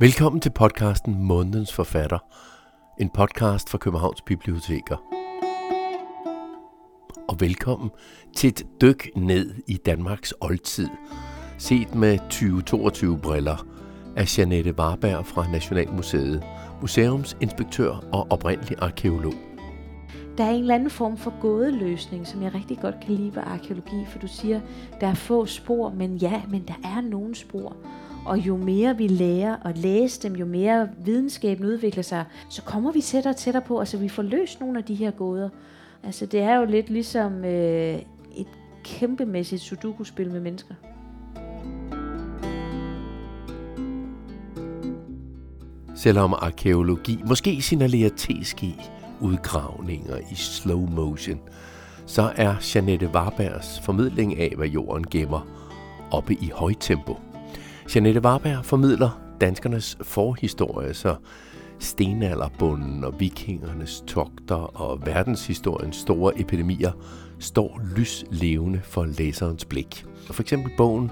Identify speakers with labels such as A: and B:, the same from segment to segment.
A: Velkommen til podcasten Månedens Forfatter. En podcast fra Københavns Biblioteker. Og velkommen til et dyk ned i Danmarks oldtid, set med 2022-briller af Janette Warberg fra Nationalmuseet, museumsinspektør og oprindelig arkeolog.
B: Der er en eller anden form for gådeløsning, som jeg rigtig godt kan lide ved arkeologi, for du siger, der er få spor, men ja, men der er nogle spor. Og jo mere vi lærer at læse dem, jo mere videnskaben udvikler sig, så kommer vi tættere og tættere på, altså vi får løst nogle af de her gåder. Altså det er jo lidt ligesom øh, et kæmpemæssigt sudoku-spil med mennesker.
A: Selvom arkeologi måske signalerer teski udgravninger i slow motion, så er Janette Warbergs formidling af, hvad jorden gemmer, oppe i højtempo. Janette Warberg formidler danskernes forhistorie, så stenalderbunden og vikingernes togter og verdenshistoriens store epidemier står lyslevende for læserens blik. For eksempel bogen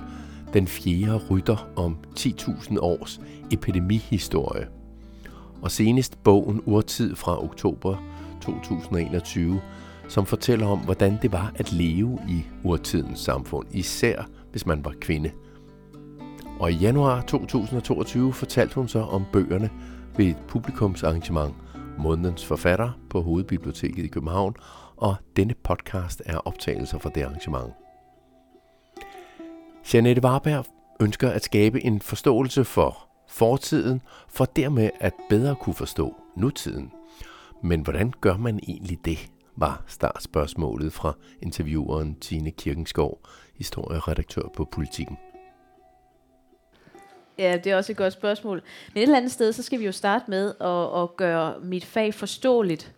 A: Den fjerde rytter om 10.000 års epidemihistorie. Og senest bogen Urtid fra oktober 2021, som fortæller om, hvordan det var at leve i urtidens samfund, især hvis man var kvinde. Og i januar 2022 fortalte hun så om bøgerne ved et publikumsarrangement Månedens Forfatter på Hovedbiblioteket i København, og denne podcast er optagelser fra det arrangement. Janette Warberg ønsker at skabe en forståelse for fortiden, for dermed at bedre kunne forstå nutiden. Men hvordan gør man egentlig det, var startspørgsmålet fra intervieweren Tine Kirkenskov, historieredaktør på Politiken.
B: Ja, det er også et godt spørgsmål. Men et eller andet sted, så skal vi jo starte med at, at gøre mit fag forståeligt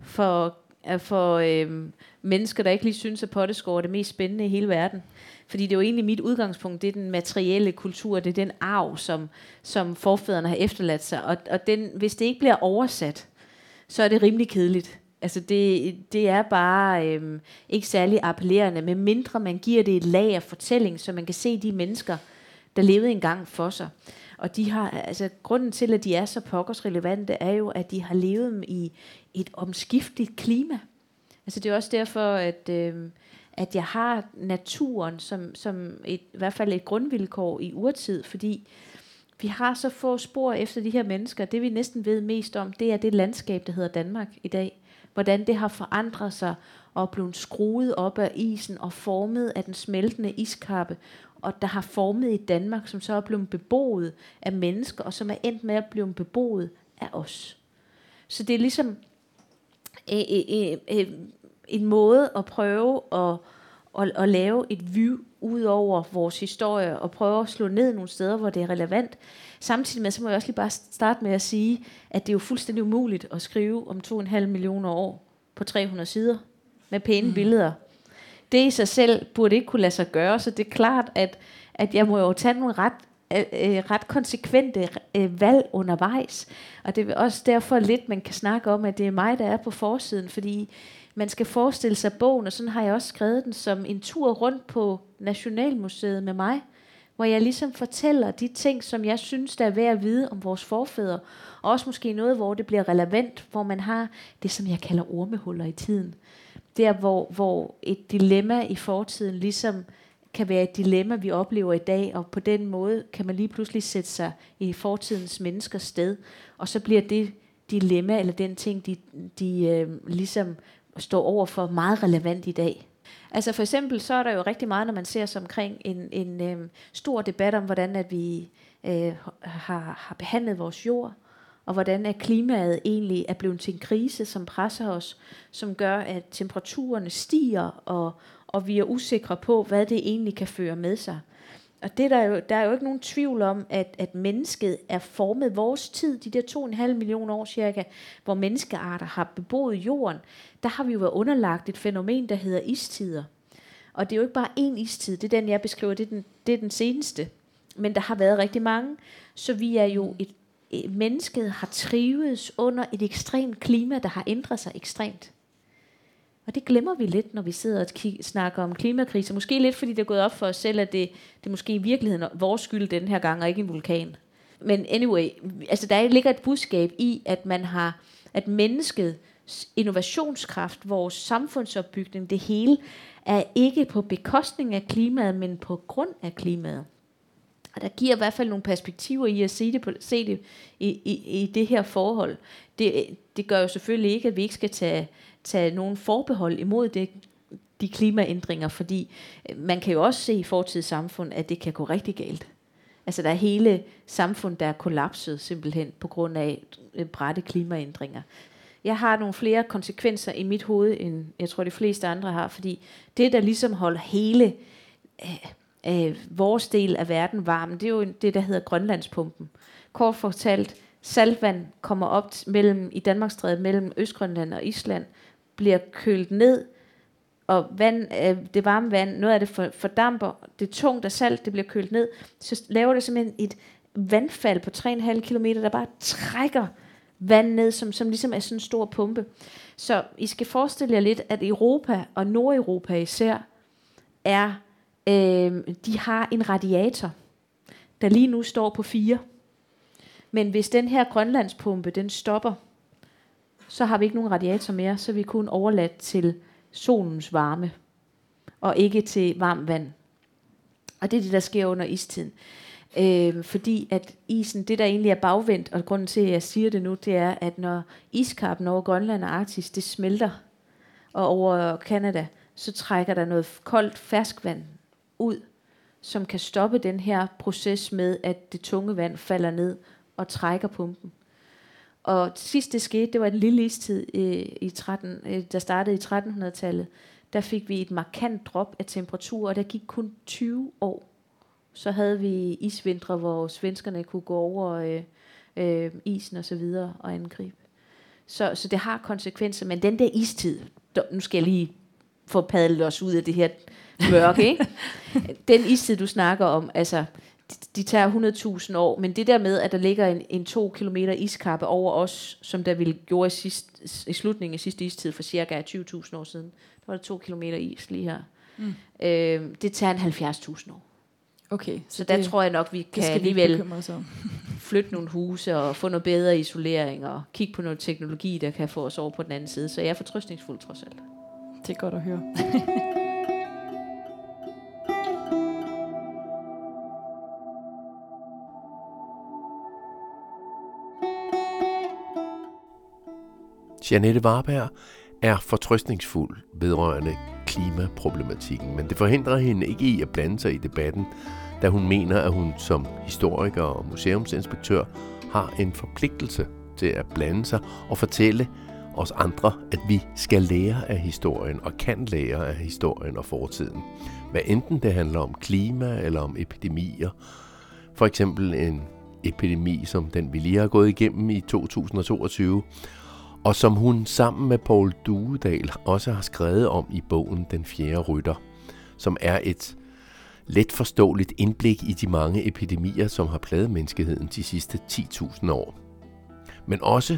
B: for, øh, for øhm, mennesker, der ikke lige synes, at potteskår er det mest spændende i hele verden. Fordi det er jo egentlig mit udgangspunkt, det er den materielle kultur, det er den arv, som, som forfædrene har efterladt sig. Og, og den, hvis det ikke bliver oversat, så er det rimelig kedeligt. Altså det, det er bare øhm, ikke særlig appellerende, med mindre man giver det et lag af fortælling, så man kan se de mennesker, der levede engang for sig. Og de har, altså, grunden til, at de er så pokkers relevante, er jo, at de har levet i et omskifteligt klima. Altså det er også derfor, at, øh, at jeg har naturen som, som et, i hvert fald et grundvilkår i urtid, fordi vi har så få spor efter de her mennesker. Det vi næsten ved mest om, det er det landskab, der hedder Danmark i dag. Hvordan det har forandret sig og blevet skruet op af isen og formet af den smeltende iskappe, og der har formet i Danmark, som så er blevet beboet af mennesker, og som er endt med at blive beboet af os. Så det er ligesom øh, øh, øh, en måde at prøve at, at, at lave et view ud over vores historie, og prøve at slå ned nogle steder, hvor det er relevant. Samtidig med, så må jeg også lige bare starte med at sige, at det er jo fuldstændig umuligt at skrive om 2,5 millioner år på 300 sider med pæne mm. billeder det i sig selv burde ikke kunne lade sig gøre, så det er klart, at, at jeg må jo tage nogle ret øh, øh, ret konsekvente øh, valg undervejs. Og det er også derfor lidt, man kan snakke om, at det er mig, der er på forsiden, fordi man skal forestille sig bogen, og sådan har jeg også skrevet den, som en tur rundt på Nationalmuseet med mig, hvor jeg ligesom fortæller de ting, som jeg synes, der er værd at vide om vores forfædre, og også måske noget, hvor det bliver relevant, hvor man har det, som jeg kalder ormehuller i tiden der hvor, hvor et dilemma i fortiden ligesom kan være et dilemma, vi oplever i dag, og på den måde kan man lige pludselig sætte sig i fortidens menneskers sted, og så bliver det dilemma, eller den ting, de, de øh, ligesom står over for, meget relevant i dag. Altså for eksempel, så er der jo rigtig meget, når man ser sig omkring en, en øh, stor debat om, hvordan at vi øh, har, har behandlet vores jord, og hvordan er klimaet egentlig er blevet til en krise, som presser os, som gør, at temperaturerne stiger, og, og vi er usikre på, hvad det egentlig kan føre med sig. Og det der, er jo, der er jo ikke nogen tvivl om, at, at mennesket er formet vores tid, de der 2,5 millioner år cirka, hvor menneskearter har beboet jorden, der har vi jo været underlagt et fænomen, der hedder istider. Og det er jo ikke bare én istid, det er den, jeg beskriver, det er den, det er den seneste. Men der har været rigtig mange, så vi er jo et mennesket har trives under et ekstremt klima, der har ændret sig ekstremt. Og det glemmer vi lidt, når vi sidder og snakker om klimakrise. Måske lidt, fordi det er gået op for os selv, at det, det er måske i virkeligheden vores skyld den her gang, og ikke en vulkan. men anyway, altså der ligger et budskab i, at man har, at mennesket innovationskraft, vores samfundsopbygning, det hele, er ikke på bekostning af klimaet, men på grund af klimaet. Og der giver i hvert fald nogle perspektiver i at se det, på, se det i, i, i det her forhold. Det, det gør jo selvfølgelig ikke, at vi ikke skal tage, tage nogen forbehold imod det, de klimaændringer, fordi øh, man kan jo også se i fortidens samfund, at det kan gå rigtig galt. Altså der er hele samfund, der er kollapset simpelthen på grund af øh, brætte klimaændringer. Jeg har nogle flere konsekvenser i mit hoved, end jeg tror de fleste andre har, fordi det, der ligesom holder hele øh, øh, vores del af verden varm, det er jo det, der hedder Grønlandspumpen. Kort fortalt, saltvand kommer op mellem, i Danmarkstrædet mellem Østgrønland og Island, bliver kølet ned, og vand, øh, det varme vand, noget af det for, fordamper, det er tungt af salt, det bliver kølet ned, så laver det simpelthen et vandfald på 3,5 km, der bare trækker vand ned, som, som ligesom er sådan en stor pumpe. Så I skal forestille jer lidt, at Europa og Nordeuropa især er, øh, de har en radiator, der lige nu står på fire. Men hvis den her grønlandspumpe, den stopper, så har vi ikke nogen radiator mere, så er kun overladt til solens varme, og ikke til varmt vand. Og det er det, der sker under istiden. Øh, fordi at isen, det der egentlig er bagvendt, og grunden til, at jeg siger det nu, det er, at når iskappen over Grønland og Arktis, det smelter, og over Kanada, så trækker der noget koldt ferskvand ud, som kan stoppe den her proces med, at det tunge vand falder ned og trækker pumpen. Og sidst det skete, det var en lille istid øh, i 13, øh, der startede i 1300-tallet. Der fik vi et markant drop af temperatur, og der gik kun 20 år. Så havde vi isvintre, hvor svenskerne kunne gå over øh, øh, isen og så videre og angribe. Så, så det har konsekvenser, men den der istid, nu skal jeg lige få padlet os ud af det her mørke, ikke? den istid, du snakker om, altså, de, de tager 100.000 år, men det der med, at der ligger en, en to kilometer iskappe over os, som der ville gjorde i, sidst, i slutningen af sidste istid for cirka 20.000 år siden, der var der to kilometer is lige her. Mm. Øh, det tager en 70.000 år.
C: Okay.
B: Så, så der det, tror jeg nok, vi kan alligevel flytte nogle huse og få noget bedre isolering og kigge på noget teknologi, der kan få os over på den anden side. Så jeg er fortrøstningsfuld trods alt.
C: Det er godt at høre.
A: Janette Warberg er fortrøstningsfuld vedrørende klimaproblematikken, men det forhindrer hende ikke i at blande sig i debatten, da hun mener, at hun som historiker og museumsinspektør har en forpligtelse til at blande sig og fortælle os andre, at vi skal lære af historien og kan lære af historien og fortiden. Hvad enten det handler om klima eller om epidemier, for eksempel en epidemi som den vi lige har gået igennem i 2022, og som hun sammen med Paul Duedal også har skrevet om i bogen Den fjerde rytter, som er et let forståeligt indblik i de mange epidemier, som har plaget menneskeheden de sidste 10.000 år. Men også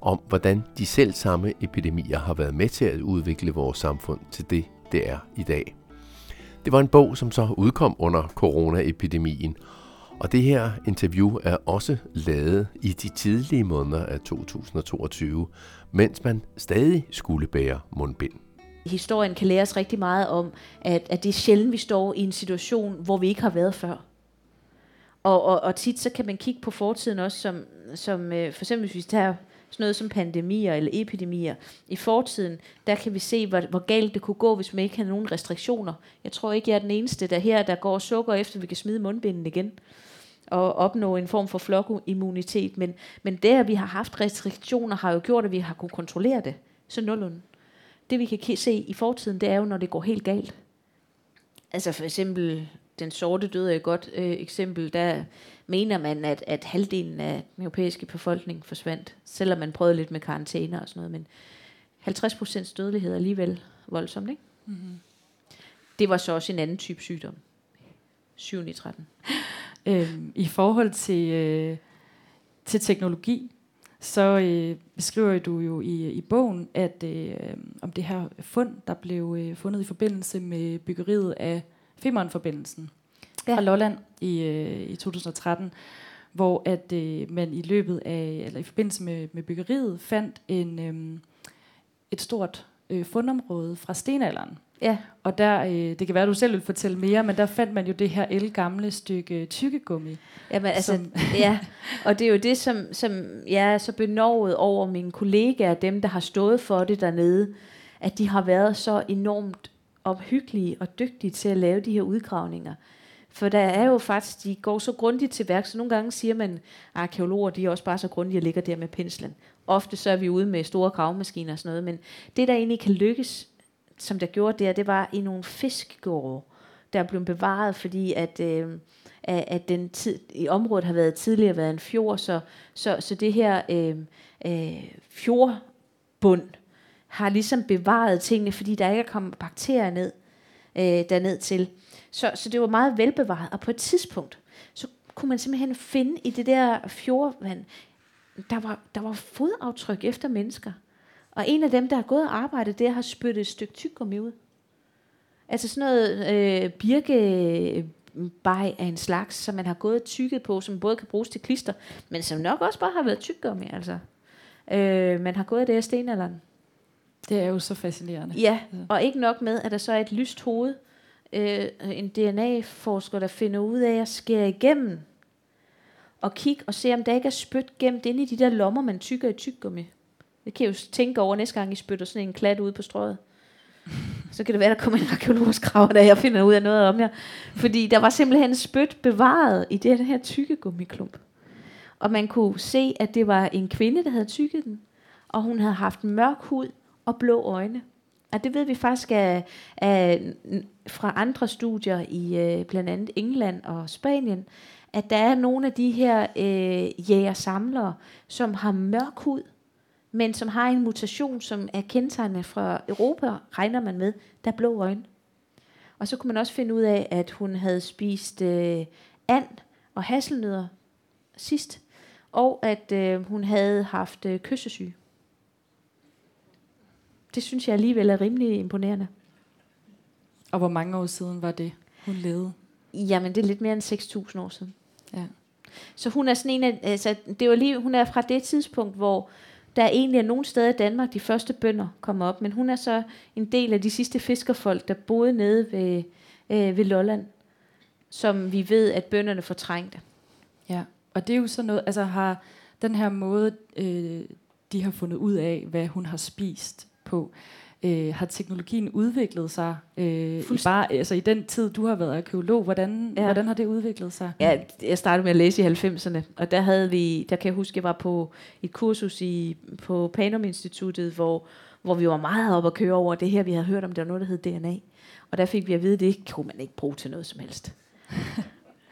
A: om, hvordan de selv samme epidemier har været med til at udvikle vores samfund til det, det er i dag. Det var en bog, som så udkom under coronaepidemien, og det her interview er også lavet i de tidlige måneder af 2022, mens man stadig skulle bære mundbind.
B: Historien kan lære os rigtig meget om, at, at det er sjældent, vi står i en situation, hvor vi ikke har været før. Og, og, og tit så kan man kigge på fortiden også, som, som øh, for eksempel hvis vi tager sådan noget som pandemier eller epidemier. I fortiden, der kan vi se, hvor, hvor galt det kunne gå, hvis man ikke havde nogen restriktioner. Jeg tror ikke, jeg er den eneste, der her, der går sukker efter, vi kan smide mundbinden igen og opnå en form for flokimmunitet. Men, men det, at vi har haft restriktioner, har jo gjort, at vi har kunnet kontrollere det. Så nogenlunde. Det vi kan se i fortiden, det er jo, når det går helt galt. Altså for eksempel den sorte død er et godt øh, eksempel. Der mener man, at, at halvdelen af den europæiske befolkning forsvandt, selvom man prøvede lidt med karantæner og sådan noget. Men 50% dødelighed er alligevel voldsomt, ikke? Mm-hmm. Det var så også en anden type sygdom. 7 i 13.
C: Øhm, I forhold til, øh, til teknologi, så øh, beskriver du jo i, i bogen, at øh, om det her fund, der blev øh, fundet i forbindelse med byggeriet af Femernforbindelsen ja. fra Lolland i, øh, i 2013, hvor at øh, man i løbet af, eller i forbindelse med, med byggeriet, fandt en, øh, et stort øh, fundområde fra stenalderen.
B: Ja.
C: Og der, øh, det kan være, at du selv vil fortælle mere, men der fandt man jo det her elgamle stykke tykkegummi.
B: Jamen, altså,
C: Som-
B: ja, og det er jo det, som, som jeg er så benovet over mine kollegaer, dem, der har stået for det dernede, at de har været så enormt omhyggelige og dygtige til at lave de her udgravninger. For der er jo faktisk, de går så grundigt til værk, så nogle gange siger man, at arkeologer, de er også bare så grundige og ligger der med penslen. Ofte så er vi ude med store gravmaskiner og sådan noget, men det, der egentlig kan lykkes, som der gjorde der, det var i nogle fiskegårde, der blev bevaret, fordi at, øh, at, at den tid, i området har været tidligere været en fjord, så, så, så det her øh, øh, fjordbund har ligesom bevaret tingene, fordi der ikke er kommet bakterier ned øh, derned til. Så, så det var meget velbevaret, og på et tidspunkt, så kunne man simpelthen finde i det der fjordvand, der var, der var fodaftryk efter mennesker. Og en af dem, der har gået og arbejdet der, har spyttet et stykke tyggegummi ud. Altså sådan noget øh, birkebej af en slags, som man har gået og tykket på, som både kan bruges til klister, men som nok også bare har været tyggegummi, altså. Øh, man har gået der i stenalderen.
C: Det er jo så fascinerende.
B: Ja, og ikke nok med, at der så er et lyst hoved, øh, en DNA-forsker, der finder ud af at skære igennem og kigge og se, om der ikke er spyt gemt inde i de der lommer, man tykker i tyggegummi. Det kan jeg jo tænke over næste gang, I spytter sådan en klat ud på strøget. Så kan det være, der kommer en arkeologisk grav, der jeg finder ud af noget om jer. Fordi der var simpelthen spyt bevaret i det her tykkegummiklump. Og man kunne se, at det var en kvinde, der havde tykket den. Og hun havde haft mørk hud og blå øjne. Og det ved vi faktisk af, af, fra andre studier i øh, blandt andet England og Spanien, at der er nogle af de her øh, jæger-samlere, som har mørk hud, men som har en mutation, som er kendetegnende fra Europa, regner man med, der er blå øjne. Og så kunne man også finde ud af, at hun havde spist øh, and og hasselnødder sidst, og at øh, hun havde haft øh, kyssesyge. Det synes jeg alligevel er rimelig imponerende.
C: Og hvor mange år siden var det, hun levede?
B: Jamen, det er lidt mere end 6.000 år siden.
C: Ja.
B: Så hun er sådan en af, altså, det var lige, hun er fra det tidspunkt, hvor der egentlig er nogle steder i Danmark, de første bønder kommer op, men hun er så en del af de sidste fiskerfolk, der boede nede ved, øh, ved Lolland, som vi ved, at bønderne fortrængte.
C: Ja, og det er jo sådan noget, altså har den her måde, øh, de har fundet ud af, hvad hun har spist på, øh, har teknologien udviklet sig øh, i, bare, altså i den tid, du har været arkeolog, hvordan,
B: Ja.
C: hvordan har det udviklet sig?
B: Ja, jeg startede med at læse i 90'erne, og der havde vi, der kan jeg huske, jeg var på et kursus i, på Panum Instituttet, hvor, hvor vi var meget op at køre over det her, vi havde hørt om, der var noget, der hed DNA. Og der fik vi at vide, at det kunne man ikke bruge til noget som helst.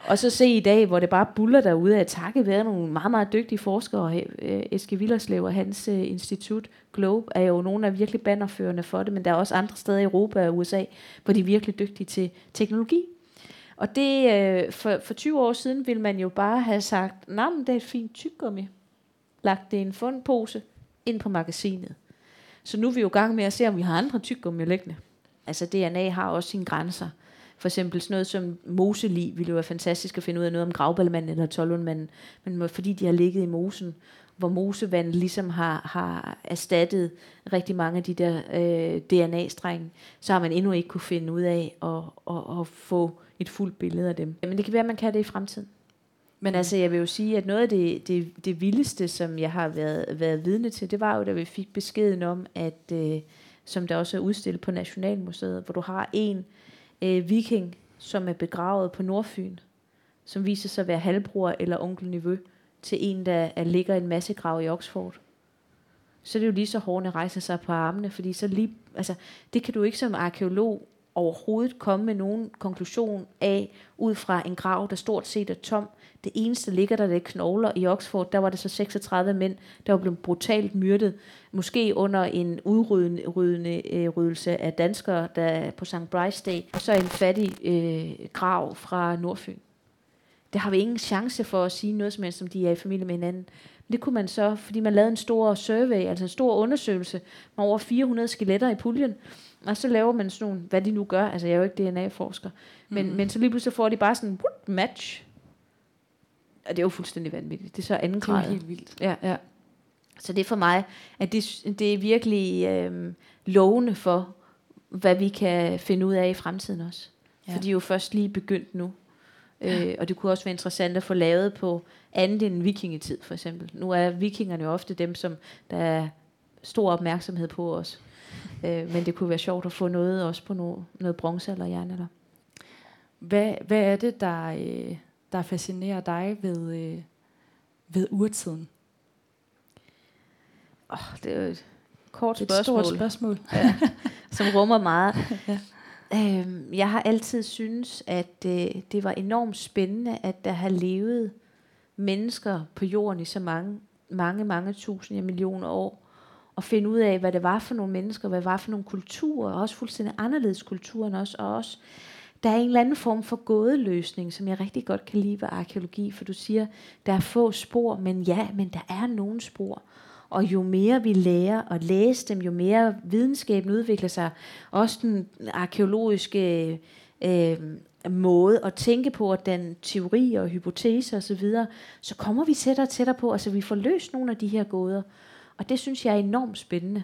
B: og så se i dag, hvor det bare buller derude af takket være nogle meget, meget dygtige forskere. Øh, Eske Villerslev og hans øh, institut, Globe, er jo nogle af virkelig bannerførende for det, men der er også andre steder i Europa og USA, hvor de er virkelig dygtige til teknologi. Og det, øh, for, for 20 år siden ville man jo bare have sagt, nej, det er et fint tyggegummi. Lagt det i en fundpose ind på magasinet. Så nu er vi jo i gang med at se, om vi har andre tyggegummi liggende. Altså DNA har også sine grænser. For eksempel sådan noget som moseli ville jo være fantastisk at finde ud af noget om gravballemanden eller tolvundmanden. Men fordi de har ligget i mosen, hvor mosevand ligesom har, har erstattet rigtig mange af de der øh, DNA-strenge, så har man endnu ikke kunne finde ud af at, at, at få et fuldt billede af dem. Men det kan være, at man kan det i fremtiden. Men altså, jeg vil jo sige, at noget af det, det, det vildeste, som jeg har været, været vidne til, det var jo, da vi fik beskeden om, at, øh, som der også er udstillet på Nationalmuseet, hvor du har en øh, Øh, viking, som er begravet på Nordfyn, som viser sig at være halvbror eller onkel Niveau til en, der er, ligger i en massegrav i Oxford. Så er det jo lige så hårene rejser sig på armene, fordi så lige, altså, det kan du ikke som arkeolog overhovedet komme med nogen konklusion af, ud fra en grav, der stort set er tom. Det eneste, ligger der, det er knogler. I Oxford, der var det så 36 mænd, der var blevet brutalt myrdet. Måske under en udryddende øh, ryddelse af danskere der på St. Brice Day. Og så en fattig øh, grav fra Nordfyn. Der har vi ingen chance for at sige noget som helst, om de er i familie med hinanden. Men det kunne man så, fordi man lavede en stor survey, altså en stor undersøgelse med over 400 skeletter i puljen. Og så laver man sådan nogle, hvad de nu gør, altså jeg er jo ikke DNA-forsker, men, mm. men så lige pludselig får de bare sådan, whoop, match. og det er jo fuldstændig vanvittigt. Det er så anden
C: Det er
B: grad.
C: helt vildt.
B: Ja.
C: Ja.
B: Så det er for mig, at det, det er virkelig øh, lovende for, hvad vi kan finde ud af i fremtiden også.
C: Ja.
B: Ja. For de er jo først lige begyndt nu. Øh, og det kunne også være interessant at få lavet på andet end vikingetid, for eksempel. Nu er vikingerne jo ofte dem, som der er stor opmærksomhed på os. Øh, men det kunne være sjovt at få noget også på noget, noget bronze eller jernalder.
C: Hvad, hvad er det, der, øh, der fascinerer dig ved, øh, ved urtiden?
B: Oh, det er jo et kort
C: et
B: spørgsmål.
C: stort spørgsmål.
B: ja, som rummer meget.
C: Ja.
B: øhm, jeg har altid synes, at øh, det var enormt spændende, at der har levet mennesker på jorden i så mange, mange, mange tusinde millioner år, at finde ud af, hvad det var for nogle mennesker, hvad det var for nogle kulturer, og også fuldstændig anderledes kulturer også, og også der er en eller anden form for gådeløsning, som jeg rigtig godt kan lide ved arkeologi, for du siger, der er få spor, men ja, men der er nogle spor. Og jo mere vi lærer at læse dem, jo mere videnskaben udvikler sig, også den arkeologiske øh, måde at tænke på, at den teori og hypoteser osv., så kommer vi tættere og tættere på, altså vi får løst nogle af de her gåder. Og det synes jeg er enormt spændende.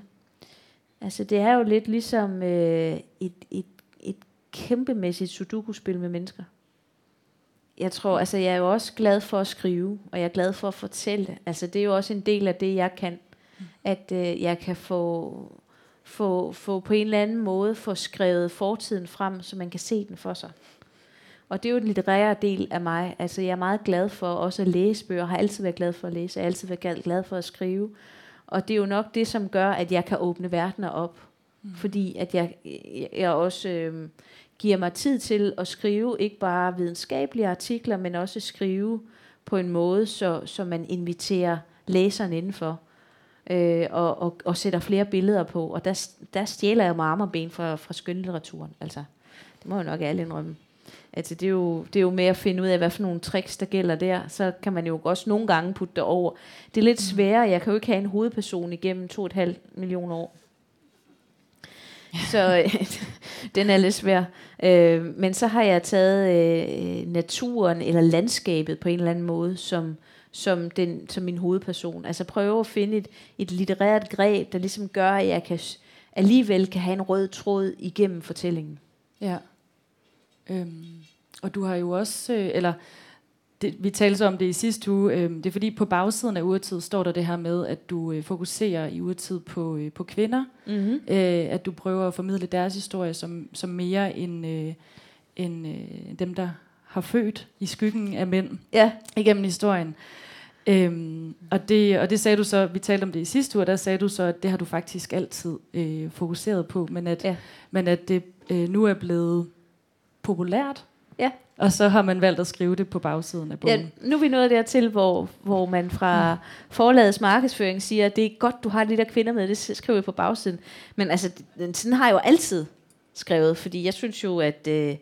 B: Altså det er jo lidt ligesom øh, et, et, et kæmpemæssigt sudoku-spil med mennesker. Jeg tror, altså jeg er jo også glad for at skrive, og jeg er glad for at fortælle. Altså det er jo også en del af det, jeg kan. At øh, jeg kan få, få, få på en eller anden måde få skrevet fortiden frem, så man kan se den for sig. Og det er jo en litterær del af mig. Altså jeg er meget glad for også at læse bøger, har altid været glad for at læse, jeg har altid været glad for at skrive. Og det er jo nok det, som gør, at jeg kan åbne verdener op. Mm. Fordi at jeg, jeg, også øh, giver mig tid til at skrive ikke bare videnskabelige artikler, men også skrive på en måde, så, så man inviterer læseren indenfor. Øh, og, og, og sætter flere billeder på. Og der, der stjæler jeg mig arm og ben fra, fra skønlitteraturen. Altså, det må jeg nok alle indrømme. Altså, det, er jo, det er jo med at finde ud af, hvad for nogle tricks, der gælder der. Så kan man jo også nogle gange putte det over. Det er lidt sværere. Jeg kan jo ikke have en hovedperson igennem to og et halvt millioner år. Så øh, den er lidt svær. Øh, men så har jeg taget øh, naturen eller landskabet på en eller anden måde som, som, den, som min hovedperson. Altså prøve at finde et, et litterært greb, der ligesom gør, at jeg kan, alligevel kan have en rød tråd igennem fortællingen.
C: Ja. Øhm, og du har jo også, øh, eller det, vi talte så om det i sidste uge, øh, det er fordi på bagsiden af urtid står der det her med, at du øh, fokuserer i urtid på, øh, på kvinder,
B: Mm-hmm.
C: øh, at du prøver at formidle deres historie som, som mere end, øh, end øh, dem, der har født i skyggen af mænd
B: Ja,
C: igennem historien. Øhm, og, det, og det sagde du så, vi talte om det i sidste uge, og der sagde du så, at det har du faktisk altid øh, fokuseret på, men at,
B: Ja.
C: men at det øh, nu er blevet populært,
B: Ja.
C: og så har man valgt at skrive det på bagsiden af bogen.
B: Ja, nu er vi nået dertil, hvor, hvor man fra forlagets markedsføring siger, at det er godt, du har de der kvinder med, det skriver jeg på bagsiden. Men altså, den- sådan har jeg jo altid skrevet, fordi jeg synes jo, at, øh,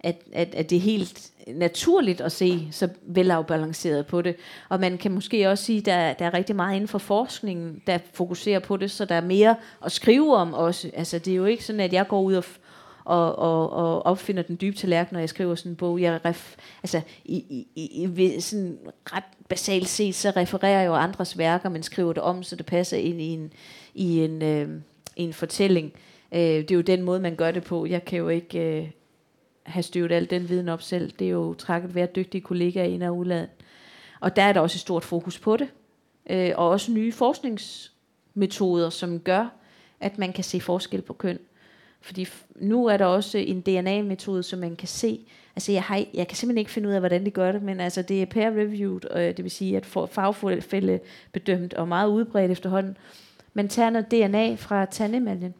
B: at, at, at det er helt naturligt at se så velafbalanceret på det. Og man kan måske også sige, at der, der er rigtig meget inden for forskningen, der fokuserer på det, så der er mere at skrive om også. Altså, det er jo ikke sådan, at jeg går ud og, f- og, og, og opfinder den dybe tallerken, når jeg skriver sådan en bog. Jeg ref, altså, i, i, i, i, ved sådan ret basalt set, så refererer jeg jo andres værker, men skriver det om, så det passer ind i en, i en, øh, i en fortælling. Øh, det er jo den måde, man gør det på. Jeg kan jo ikke øh, have støvet al den viden op selv. Det er jo trækket være dygtige kollegaer ind og udlandet. Og der er der også et stort fokus på det. Øh, og også nye forskningsmetoder, som gør, at man kan se forskel på køn. Fordi nu er der også en DNA-metode, som man kan se. Altså jeg, har, jeg kan simpelthen ikke finde ud af, hvordan de gør det, men altså det er peer-reviewed, og det vil sige, at fagfælde bedømt og meget udbredt efterhånden. Man tager noget DNA fra tandemaljen.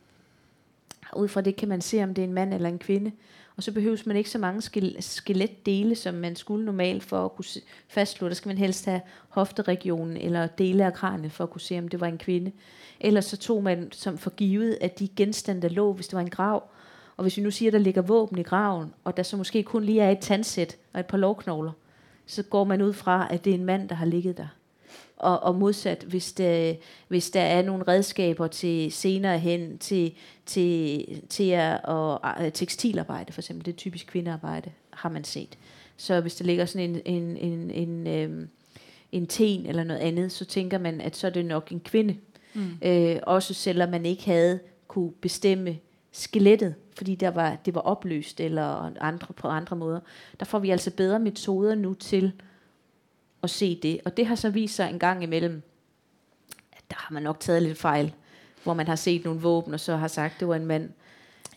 B: Ud fra det kan man se, om det er en mand eller en kvinde. Og så behøves man ikke så mange skeletdele, som man skulle normalt for at kunne se- fastslå. Der skal man helst have hofteregionen eller dele af kraniet for at kunne se, om det var en kvinde. Ellers så tog man som for givet, at de genstande, der lå, hvis det var en grav, og hvis vi nu siger, at der ligger våben i graven, og der så måske kun lige er et tandsæt og et par lovknogler, så går man ud fra, at det er en mand, der har ligget der. Og, og modsat, hvis der, hvis der er nogle redskaber til senere hen, til, til, til at, og, tekstilarbejde for eksempel, det er typisk kvindearbejde, har man set. Så hvis der ligger sådan en, en, en, en, øhm, en ten eller noget andet, så tænker man, at så er det nok en kvinde. Mm. Øh, også selvom man ikke havde kunne bestemme skelettet, fordi der var, det var opløst eller andre, på andre måder. Der får vi altså bedre metoder nu til at se det. Og det har så vist sig en gang imellem, at der har man nok taget lidt fejl, hvor man har set nogle våben, og så har sagt, at det var en mand.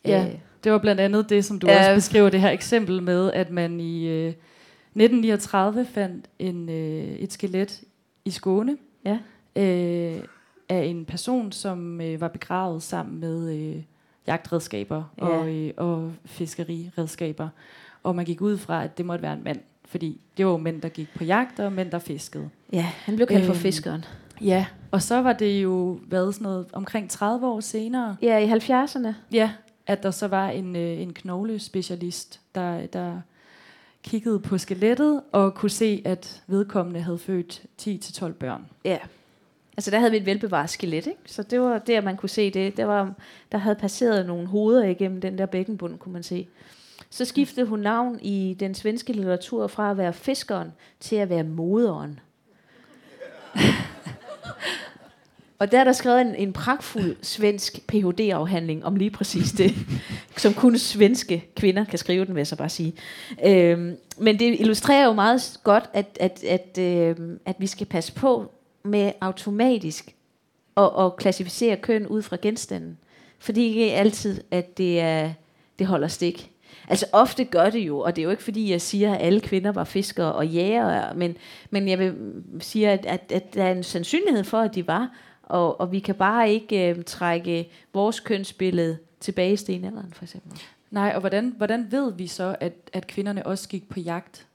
C: Ja, øh, det var blandt andet det, som du øh, også beskriver det her eksempel med, at man i øh, 1939 fandt en, øh, et skelet i Skåne ja. øh, af en person, som øh, var begravet sammen med øh, jagtredskaber ja. og, øh, og fiskeriredskaber. Og man gik ud fra, at det måtte være en mand, fordi det var jo mænd, der gik på jagt, og mænd, der fiskede.
B: Ja, han blev kaldt øh, for øhm, fiskeren.
C: Ja, og så var det jo været sådan noget omkring 30 år senere.
B: Ja, i 70'erne.
C: Ja, at der så var en, øh, en knoglespecialist, der, der kiggede på skelettet og kunne se, at vedkommende havde født 10-12 børn.
B: Ja. Altså der havde vi et velbevaret skelet, ikke? Så det var der, man kunne se det. Der, var, der havde passeret nogle hoveder igennem den der bækkenbund, kunne man se. Så skiftede hun navn i den svenske litteratur fra at være fiskeren til at være moderen. Og der er der skrevet en, en pragtfuld svensk Ph.D.-afhandling om lige præcis det, som kun svenske kvinder kan skrive den, vil jeg så bare sige. Øhm, men det illustrerer jo meget godt, at, at, at, øhm, at vi skal passe på med automatisk at, at klassificere køn ud fra genstanden. Fordi ikke altid, at det, er, det holder stik. Altså ofte gør det jo, og det er jo ikke fordi, jeg siger, at alle kvinder var fiskere og jæger, men, men jeg vil sige, at, at, at der er en sandsynlighed for, at de var, og, og vi kan bare ikke øh, trække vores kønsbillede tilbage i stenalderen, for eksempel.
C: Nej, og hvordan, hvordan ved vi så, at, at kvinderne også gik på jagt?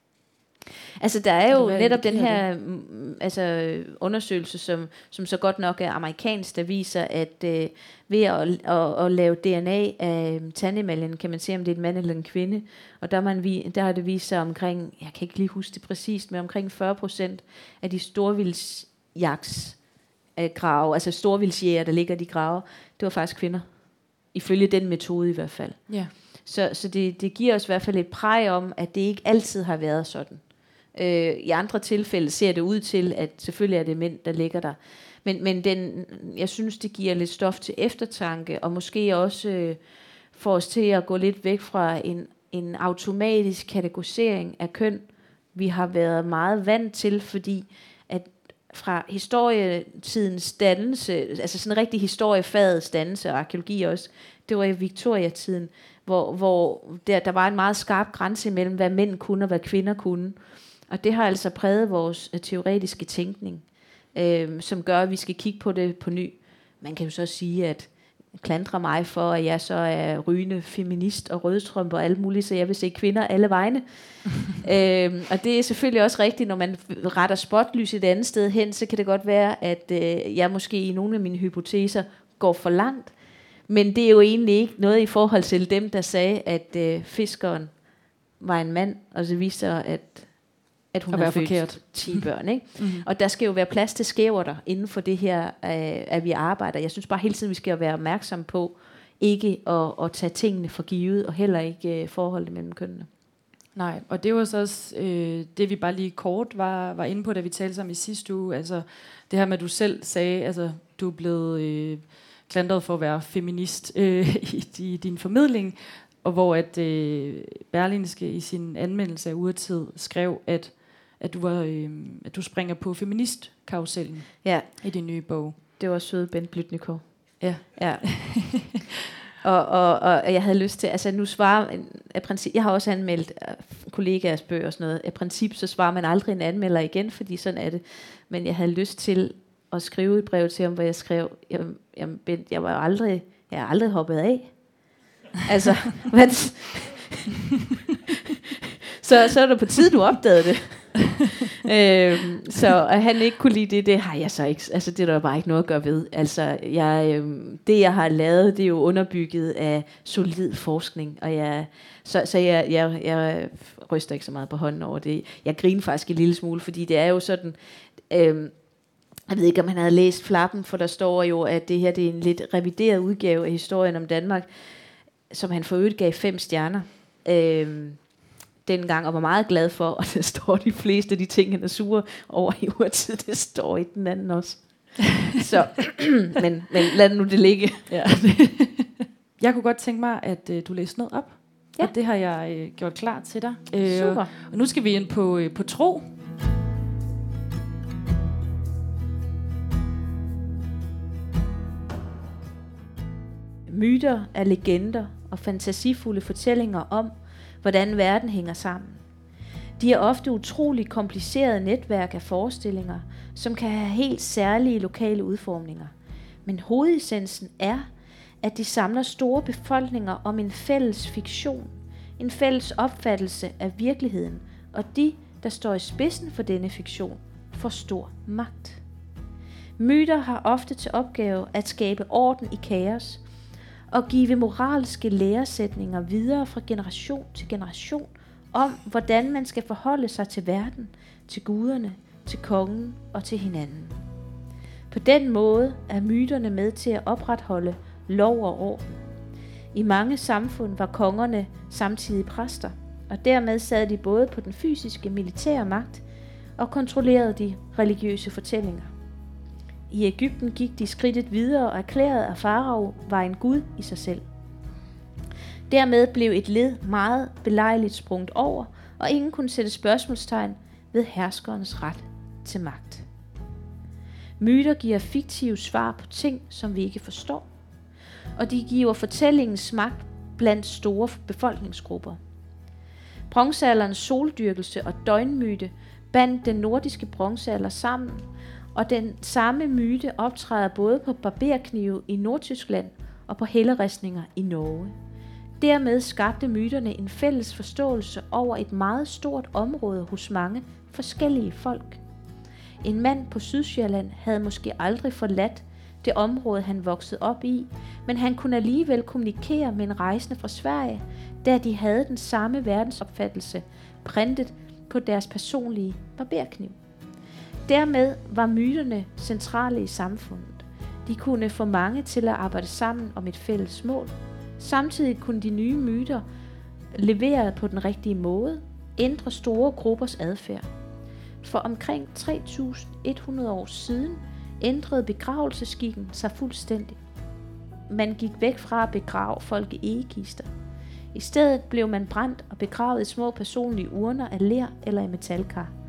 B: Altså der er jo netop den her mm, altså, undersøgelse, som, som så godt nok er amerikansk, der viser, at øh, ved at, at, at lave DNA af tandemaljen, kan man se, om det er en mand eller en kvinde. Og der, man, der har det vist sig omkring, jeg kan ikke lige huske det præcist, men omkring 40 procent af de storvildsjagts øh, grave, altså storvildsjæger, der ligger de grave, det var faktisk kvinder. Ifølge den metode i hvert fald.
C: Ja.
B: Så, så det, det giver os i hvert fald et præg om, at det ikke altid har været sådan. Øh, I andre tilfælde ser det ud til, at selvfølgelig er det mænd, der ligger der. Men, men den, jeg synes, det giver lidt stof til eftertanke, og måske også øh, får os til at gå lidt væk fra en, en automatisk kategorisering af køn, vi har været meget vant til, fordi at fra historietidens dannelse, altså sådan en rigtig historiefagets dannelse og arkeologi også, det var i Victoria-tiden, hvor, hvor der, der var en meget skarp grænse mellem, hvad mænd kunne og hvad kvinder kunne. Og det har altså præget vores uh, teoretiske tænkning, øh, som gør, at vi skal kigge på det på ny. Man kan jo så sige, at klandre mig for, at jeg så er rygende feminist og rødstrømpe og alt muligt, så jeg vil se kvinder alle vegne. øhm, og det er selvfølgelig også rigtigt, når man retter spotlys et andet sted hen, så kan det godt være, at øh, jeg måske i nogle af mine hypoteser går for langt. Men det er jo egentlig ikke noget i forhold til dem, der sagde, at øh, fiskeren var en mand, og så viste sig, at at hun har født forkert. 10 børn. Ikke? mm-hmm. Og der skal jo være plads til skæverter inden for det her, øh, at vi arbejder. Jeg synes bare hele tiden, vi skal være opmærksom på ikke at, at tage tingene for givet, og heller ikke øh, forholdet mellem kønnene.
C: Nej, og det var så også øh, det, vi bare lige kort var, var inde på, da vi talte sammen i sidste uge. Altså det her med, at du selv sagde, altså du er blevet øh, klandret for at være feminist øh, i, i din formidling, og hvor at øh, Berlinske i sin anmeldelse af Urtid skrev, at at du, var, øh, at du springer på feministkarusellen
B: ja.
C: i din nye bog.
B: Det var søde Bent Blytnikov.
C: Ja.
B: ja. og, og, og jeg havde lyst til, altså nu svarer, af princip, jeg har også anmeldt uh, kollegaers bøger og sådan noget, af princip så svarer man aldrig en anmelder igen, fordi sådan er det. Men jeg havde lyst til at skrive et brev til ham, hvor jeg skrev, jamen, jamen Bent, jeg var aldrig, jeg har aldrig hoppet af. altså, hvad, så, så er det på tide, du opdagede det. øhm, så at han ikke kunne lide det, det har jeg så ikke. Altså, det er der bare ikke noget at gøre ved. Altså, jeg, øhm, det jeg har lavet, det er jo underbygget af solid forskning. Og jeg, så, så jeg, jeg, jeg ryster ikke så meget på hånden over det. Jeg griner faktisk en lille smule, fordi det er jo sådan... Øhm, jeg ved ikke, om han havde læst flappen, for der står jo, at det her det er en lidt revideret udgave af historien om Danmark, som han for øvrigt gav fem stjerner. Øhm, dengang, og var meget glad for, og der står de fleste af de ting, han er sure over i urtid, det står i den anden også. Så, men, men lad nu det ligge.
C: Ja. jeg kunne godt tænke mig, at øh, du læste noget op. Ja. Og det har jeg øh, gjort klar til dig. Øh,
B: Super.
C: Og nu skal vi ind på, øh, på tro.
B: Myter er legender og fantasifulde fortællinger om, hvordan verden hænger sammen. De er ofte utrolig komplicerede netværk af forestillinger, som kan have helt særlige lokale udformninger. Men hovedessensen er, at de samler store befolkninger om en fælles fiktion, en fælles opfattelse af virkeligheden, og de, der står i spidsen for denne fiktion, får stor magt. Myter har ofte til opgave at skabe orden i kaos og give moralske læresætninger videre fra generation til generation om, hvordan man skal forholde sig til verden, til guderne, til kongen og til hinanden. På den måde er myterne med til at opretholde lov og orden. I mange samfund var kongerne samtidig præster, og dermed sad de både på den fysiske militære magt og kontrollerede de religiøse fortællinger. I Ægypten gik de skridtet videre og erklærede, at farao var en gud i sig selv. Dermed blev et led meget belejligt sprunget over, og ingen kunne sætte spørgsmålstegn ved herskerens ret til magt. Myter giver fiktive svar på ting, som vi ikke forstår, og de giver fortællingens magt blandt store befolkningsgrupper. Bronzealderens soldyrkelse og døgnmyte bandt den nordiske bronzealder sammen, og den samme myte optræder både på barberknive i Nordtyskland og på helleristninger i Norge. Dermed skabte myterne en fælles forståelse over et meget stort område hos mange forskellige folk. En mand på Sydsjælland havde måske aldrig forladt det område, han voksede op i, men han kunne alligevel kommunikere med en rejsende fra Sverige, da de havde den samme verdensopfattelse printet på deres personlige barberkniv. Dermed var myterne centrale i samfundet. De kunne få mange til at arbejde sammen om et fælles mål. Samtidig kunne de nye myter, leveret på den rigtige måde, ændre store gruppers adfærd. For omkring 3100 år siden ændrede begravelseskikken sig fuldstændig. Man gik væk fra at begrave folk i egekister. I stedet blev man brændt og begravet i små personlige urner af ler eller i metalkar.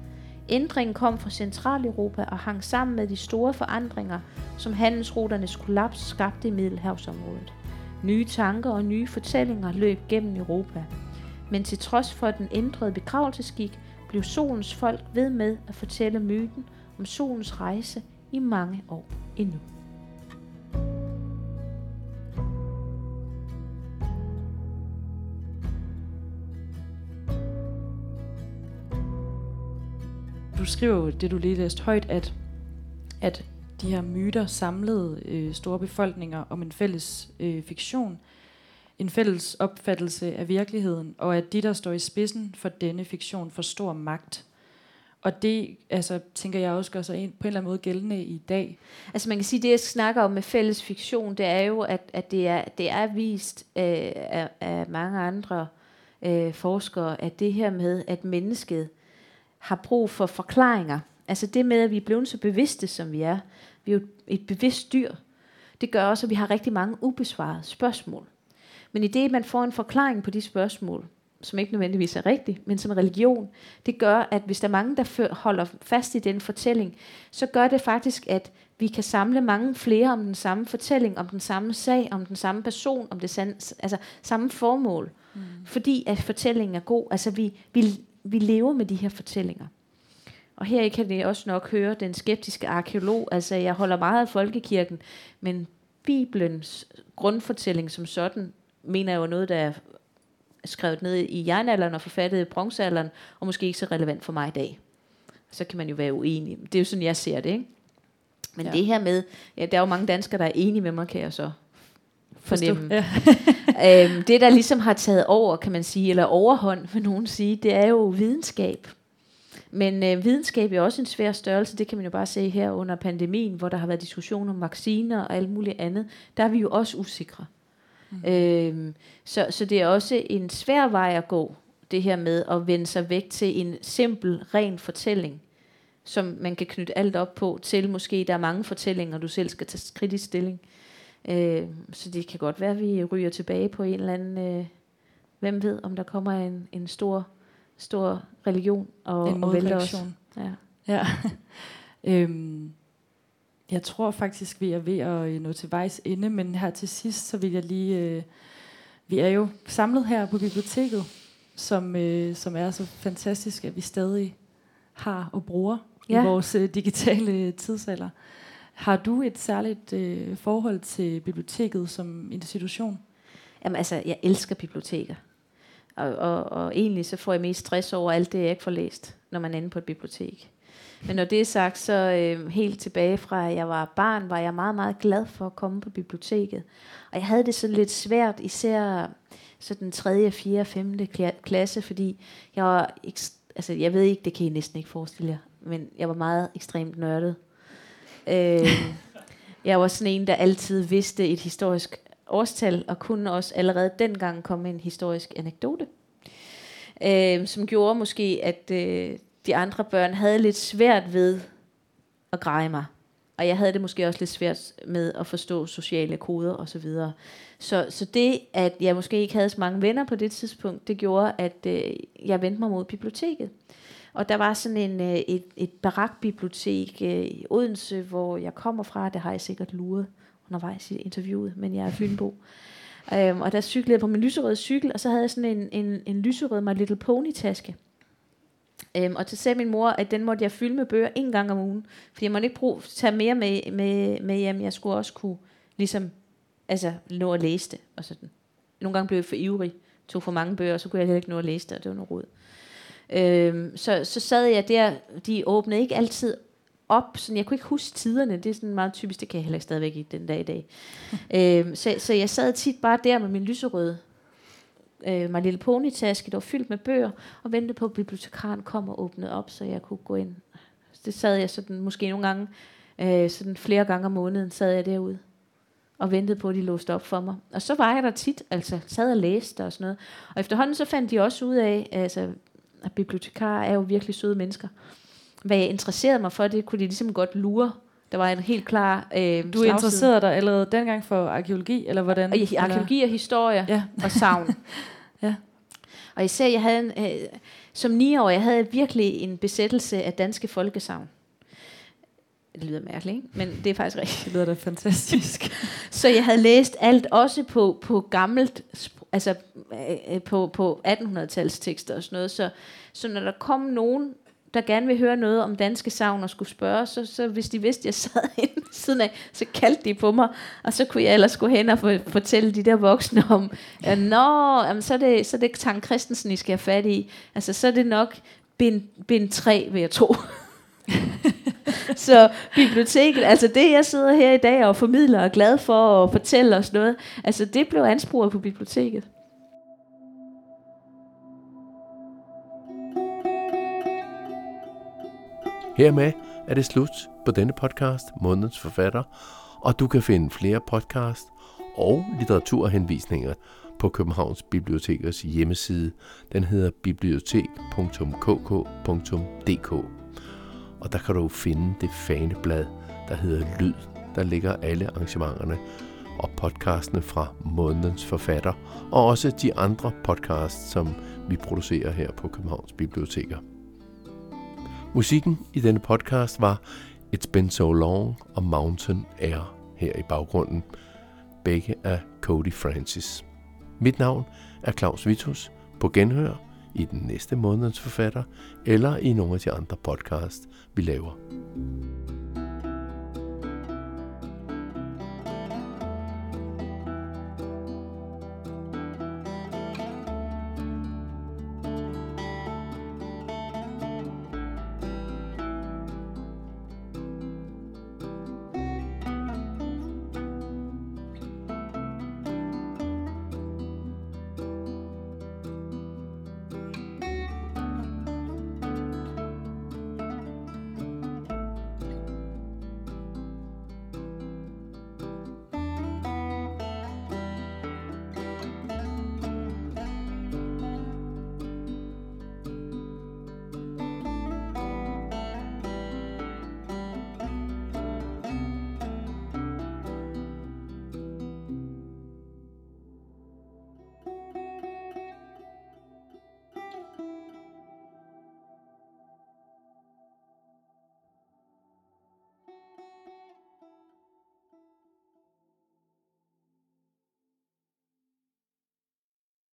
B: Ændringen kom fra Centraleuropa og hang sammen med de store forandringer, som handelsruternes kollaps skabte i Middelhavsområdet. Nye tanker og nye fortællinger løb gennem Europa. Men til trods for den ændrede begravelseskik, blev solens folk ved med at fortælle myten om solens rejse i mange år endnu.
C: Du skriver jo det, du lige læste højt, at, at de her myter samlede øh, store befolkninger om en fælles øh, fiktion, en fælles opfattelse af virkeligheden, og at de, der står i spidsen for denne fiktion, får stor magt. Og det, altså, tænker jeg også gør sig ind, på en eller anden måde gældende i dag.
B: Altså man kan sige, det jeg snakker om med fælles fiktion, det er jo, at, at det, er, det er vist øh, af, af mange andre øh, forskere, at det her med, at mennesket har brug for forklaringer, altså det med, at vi er blevet så bevidste, som vi er, vi er jo et bevidst dyr, det gør også, at vi har rigtig mange ubesvarede spørgsmål. Men i det, man får en forklaring på de spørgsmål, som ikke nødvendigvis er rigtig, men som religion, det gør, at hvis der er mange, der holder fast i den fortælling, så gør det faktisk, at vi kan samle mange flere om den samme fortælling, om den samme sag, om den samme person, om det sand, altså samme formål. Mm. Fordi at fortællingen er god. Altså vi, vi, vi lever med de her fortællinger. Og her kan det også nok høre den skeptiske arkeolog. Altså jeg holder meget af folkekirken, men Bibelens grundfortælling som sådan, mener jeg jo noget, der er skrevet ned i jernalderen og forfattet i bronzealderen, og måske ikke så relevant for mig i dag. Så kan man jo være uenig. Det er jo sådan, jeg ser det, ikke? Men ja. det her med, ja, der er jo mange danskere, der er enige med mig, kan jeg så fornemme. Ja. øhm, det, der ligesom har taget over, kan man sige, eller overhånd, vil nogen sige, det er jo videnskab. Men øh, videnskab er også en svær størrelse, det kan man jo bare se her under pandemien, hvor der har været diskussioner om vacciner og alt muligt andet. Der er vi jo også usikre. Mm. Øhm, så, så det er også en svær vej at gå, det her med at vende sig væk til en simpel, ren fortælling, som man kan knytte alt op på, til måske der er mange fortællinger, du selv skal tage kritisk stilling. Øh, så det kan godt være, at vi ryger tilbage på en eller anden, øh, hvem ved, om der kommer en, en stor, stor religion og,
C: en
B: og vælter os.
C: Ja. ja. øhm, jeg tror faktisk, vi er ved at øh, nå til vejs ende, men her til sidst, så vil jeg lige... Øh, vi er jo samlet her på biblioteket, som, øh, som er så fantastisk, at vi stadig har og bruger ja. i vores øh, digitale tidsalder. Har du et særligt øh, forhold til biblioteket som institution?
B: Jamen altså, jeg elsker biblioteker. Og, og, og egentlig så får jeg mest stress over alt det, jeg ikke får læst, når man er inde på et bibliotek. Men når det er sagt, så øh, helt tilbage fra, at jeg var barn, var jeg meget, meget glad for at komme på biblioteket. Og jeg havde det så lidt svært, især så den 3., 4., 5. klasse, fordi jeg var, altså jeg ved ikke, det kan I næsten ikke forestille jer, men jeg var meget ekstremt nørdet. Øh, jeg var sådan en, der altid vidste et historisk årstal, og kunne også allerede dengang komme med en historisk anekdote, øh, som gjorde måske, at øh, de andre børn havde lidt svært ved at greje mig. Og jeg havde det måske også lidt svært med at forstå sociale koder og så videre. Så, så det, at jeg måske ikke havde så mange venner på det tidspunkt, det gjorde, at øh, jeg vendte mig mod biblioteket. Og der var sådan en, øh, et, et barakbibliotek øh, i Odense, hvor jeg kommer fra. Det har jeg sikkert luret undervejs i interviewet, men jeg er Fynbo. Øhm, og der cyklede jeg på min lyserøde cykel, og så havde jeg sådan en, en, en lyserød My Little Pony taske. Øhm, og så sagde min mor, at den måtte jeg fylde med bøger en gang om ugen. Fordi jeg måtte ikke bruge, tage mere med, med, med hjem. Jeg skulle også kunne ligesom, altså, nå at læse det. Og sådan. Nogle gange blev jeg for ivrig, tog for mange bøger, og så kunne jeg heller ikke nå at læse det, og det var noget råd. Øhm, så, så sad jeg der, de åbnede ikke altid op, sådan, jeg kunne ikke huske tiderne, det er sådan meget typisk, det kan jeg heller ikke stadigvæk i den dag i dag. øhm, så, så jeg sad tit bare der med min lyserøde øh, My Little Pony-taske, der var fyldt med bøger, og ventede på, at bibliotekaren kom og åbnede op, så jeg kunne gå ind. Det sad jeg sådan, måske nogle gange, øh, sådan flere gange om måneden, sad jeg derude og ventede på, at de låste op for mig. Og så var jeg der tit, altså sad og læste og sådan noget. Og efterhånden så fandt de også ud af, altså at bibliotekarer er jo virkelig søde mennesker. Hvad jeg interesserede mig for, det kunne de ligesom godt lure. Der var en helt klar øh,
C: Du interesserede dig allerede dengang for arkeologi, eller hvordan?
B: Og, ja, arkeologi og historie ja. og savn. ja. Og især, jeg havde en, øh, som ni år, jeg havde virkelig en besættelse af danske folkesavn. Det lyder mærkeligt, ikke? men det er faktisk rigtigt.
C: Det lyder da fantastisk.
B: så jeg havde læst alt, også på, på gammelt altså øh, øh, på, på 1800-tals tekster og sådan noget. Så, så når der kom nogen, der gerne vil høre noget om danske savn og skulle spørge, så, så hvis de vidste, at jeg sad inde siden af, så kaldte de på mig, og så kunne jeg ellers gå hen og for, fortælle de der voksne om, øh, nå, jamen, så, er det, så er det Tang Christensen, I skal have fat i. Altså, så er det nok bind, bind 3, vil jeg tro. så biblioteket, altså det jeg sidder her i dag og formidler og er glad for at fortælle os noget, altså det blev ansporet på biblioteket.
A: Hermed er det slut på denne podcast, Månedens Forfatter, og du kan finde flere podcast og litteraturhenvisninger på Københavns Bibliotekers hjemmeside. Den hedder bibliotek.kk.dk og der kan du finde det faneblad, der hedder Lyd. Der ligger alle arrangementerne og podcastene fra månedens forfatter, og også de andre podcasts, som vi producerer her på Københavns Biblioteker. Musikken i denne podcast var It's Been So Long og Mountain Air her i baggrunden. Begge af Cody Francis. Mit navn er Claus Vitus. På genhør i den næste månedens forfatter, eller i nogle af de andre podcasts, vi laver.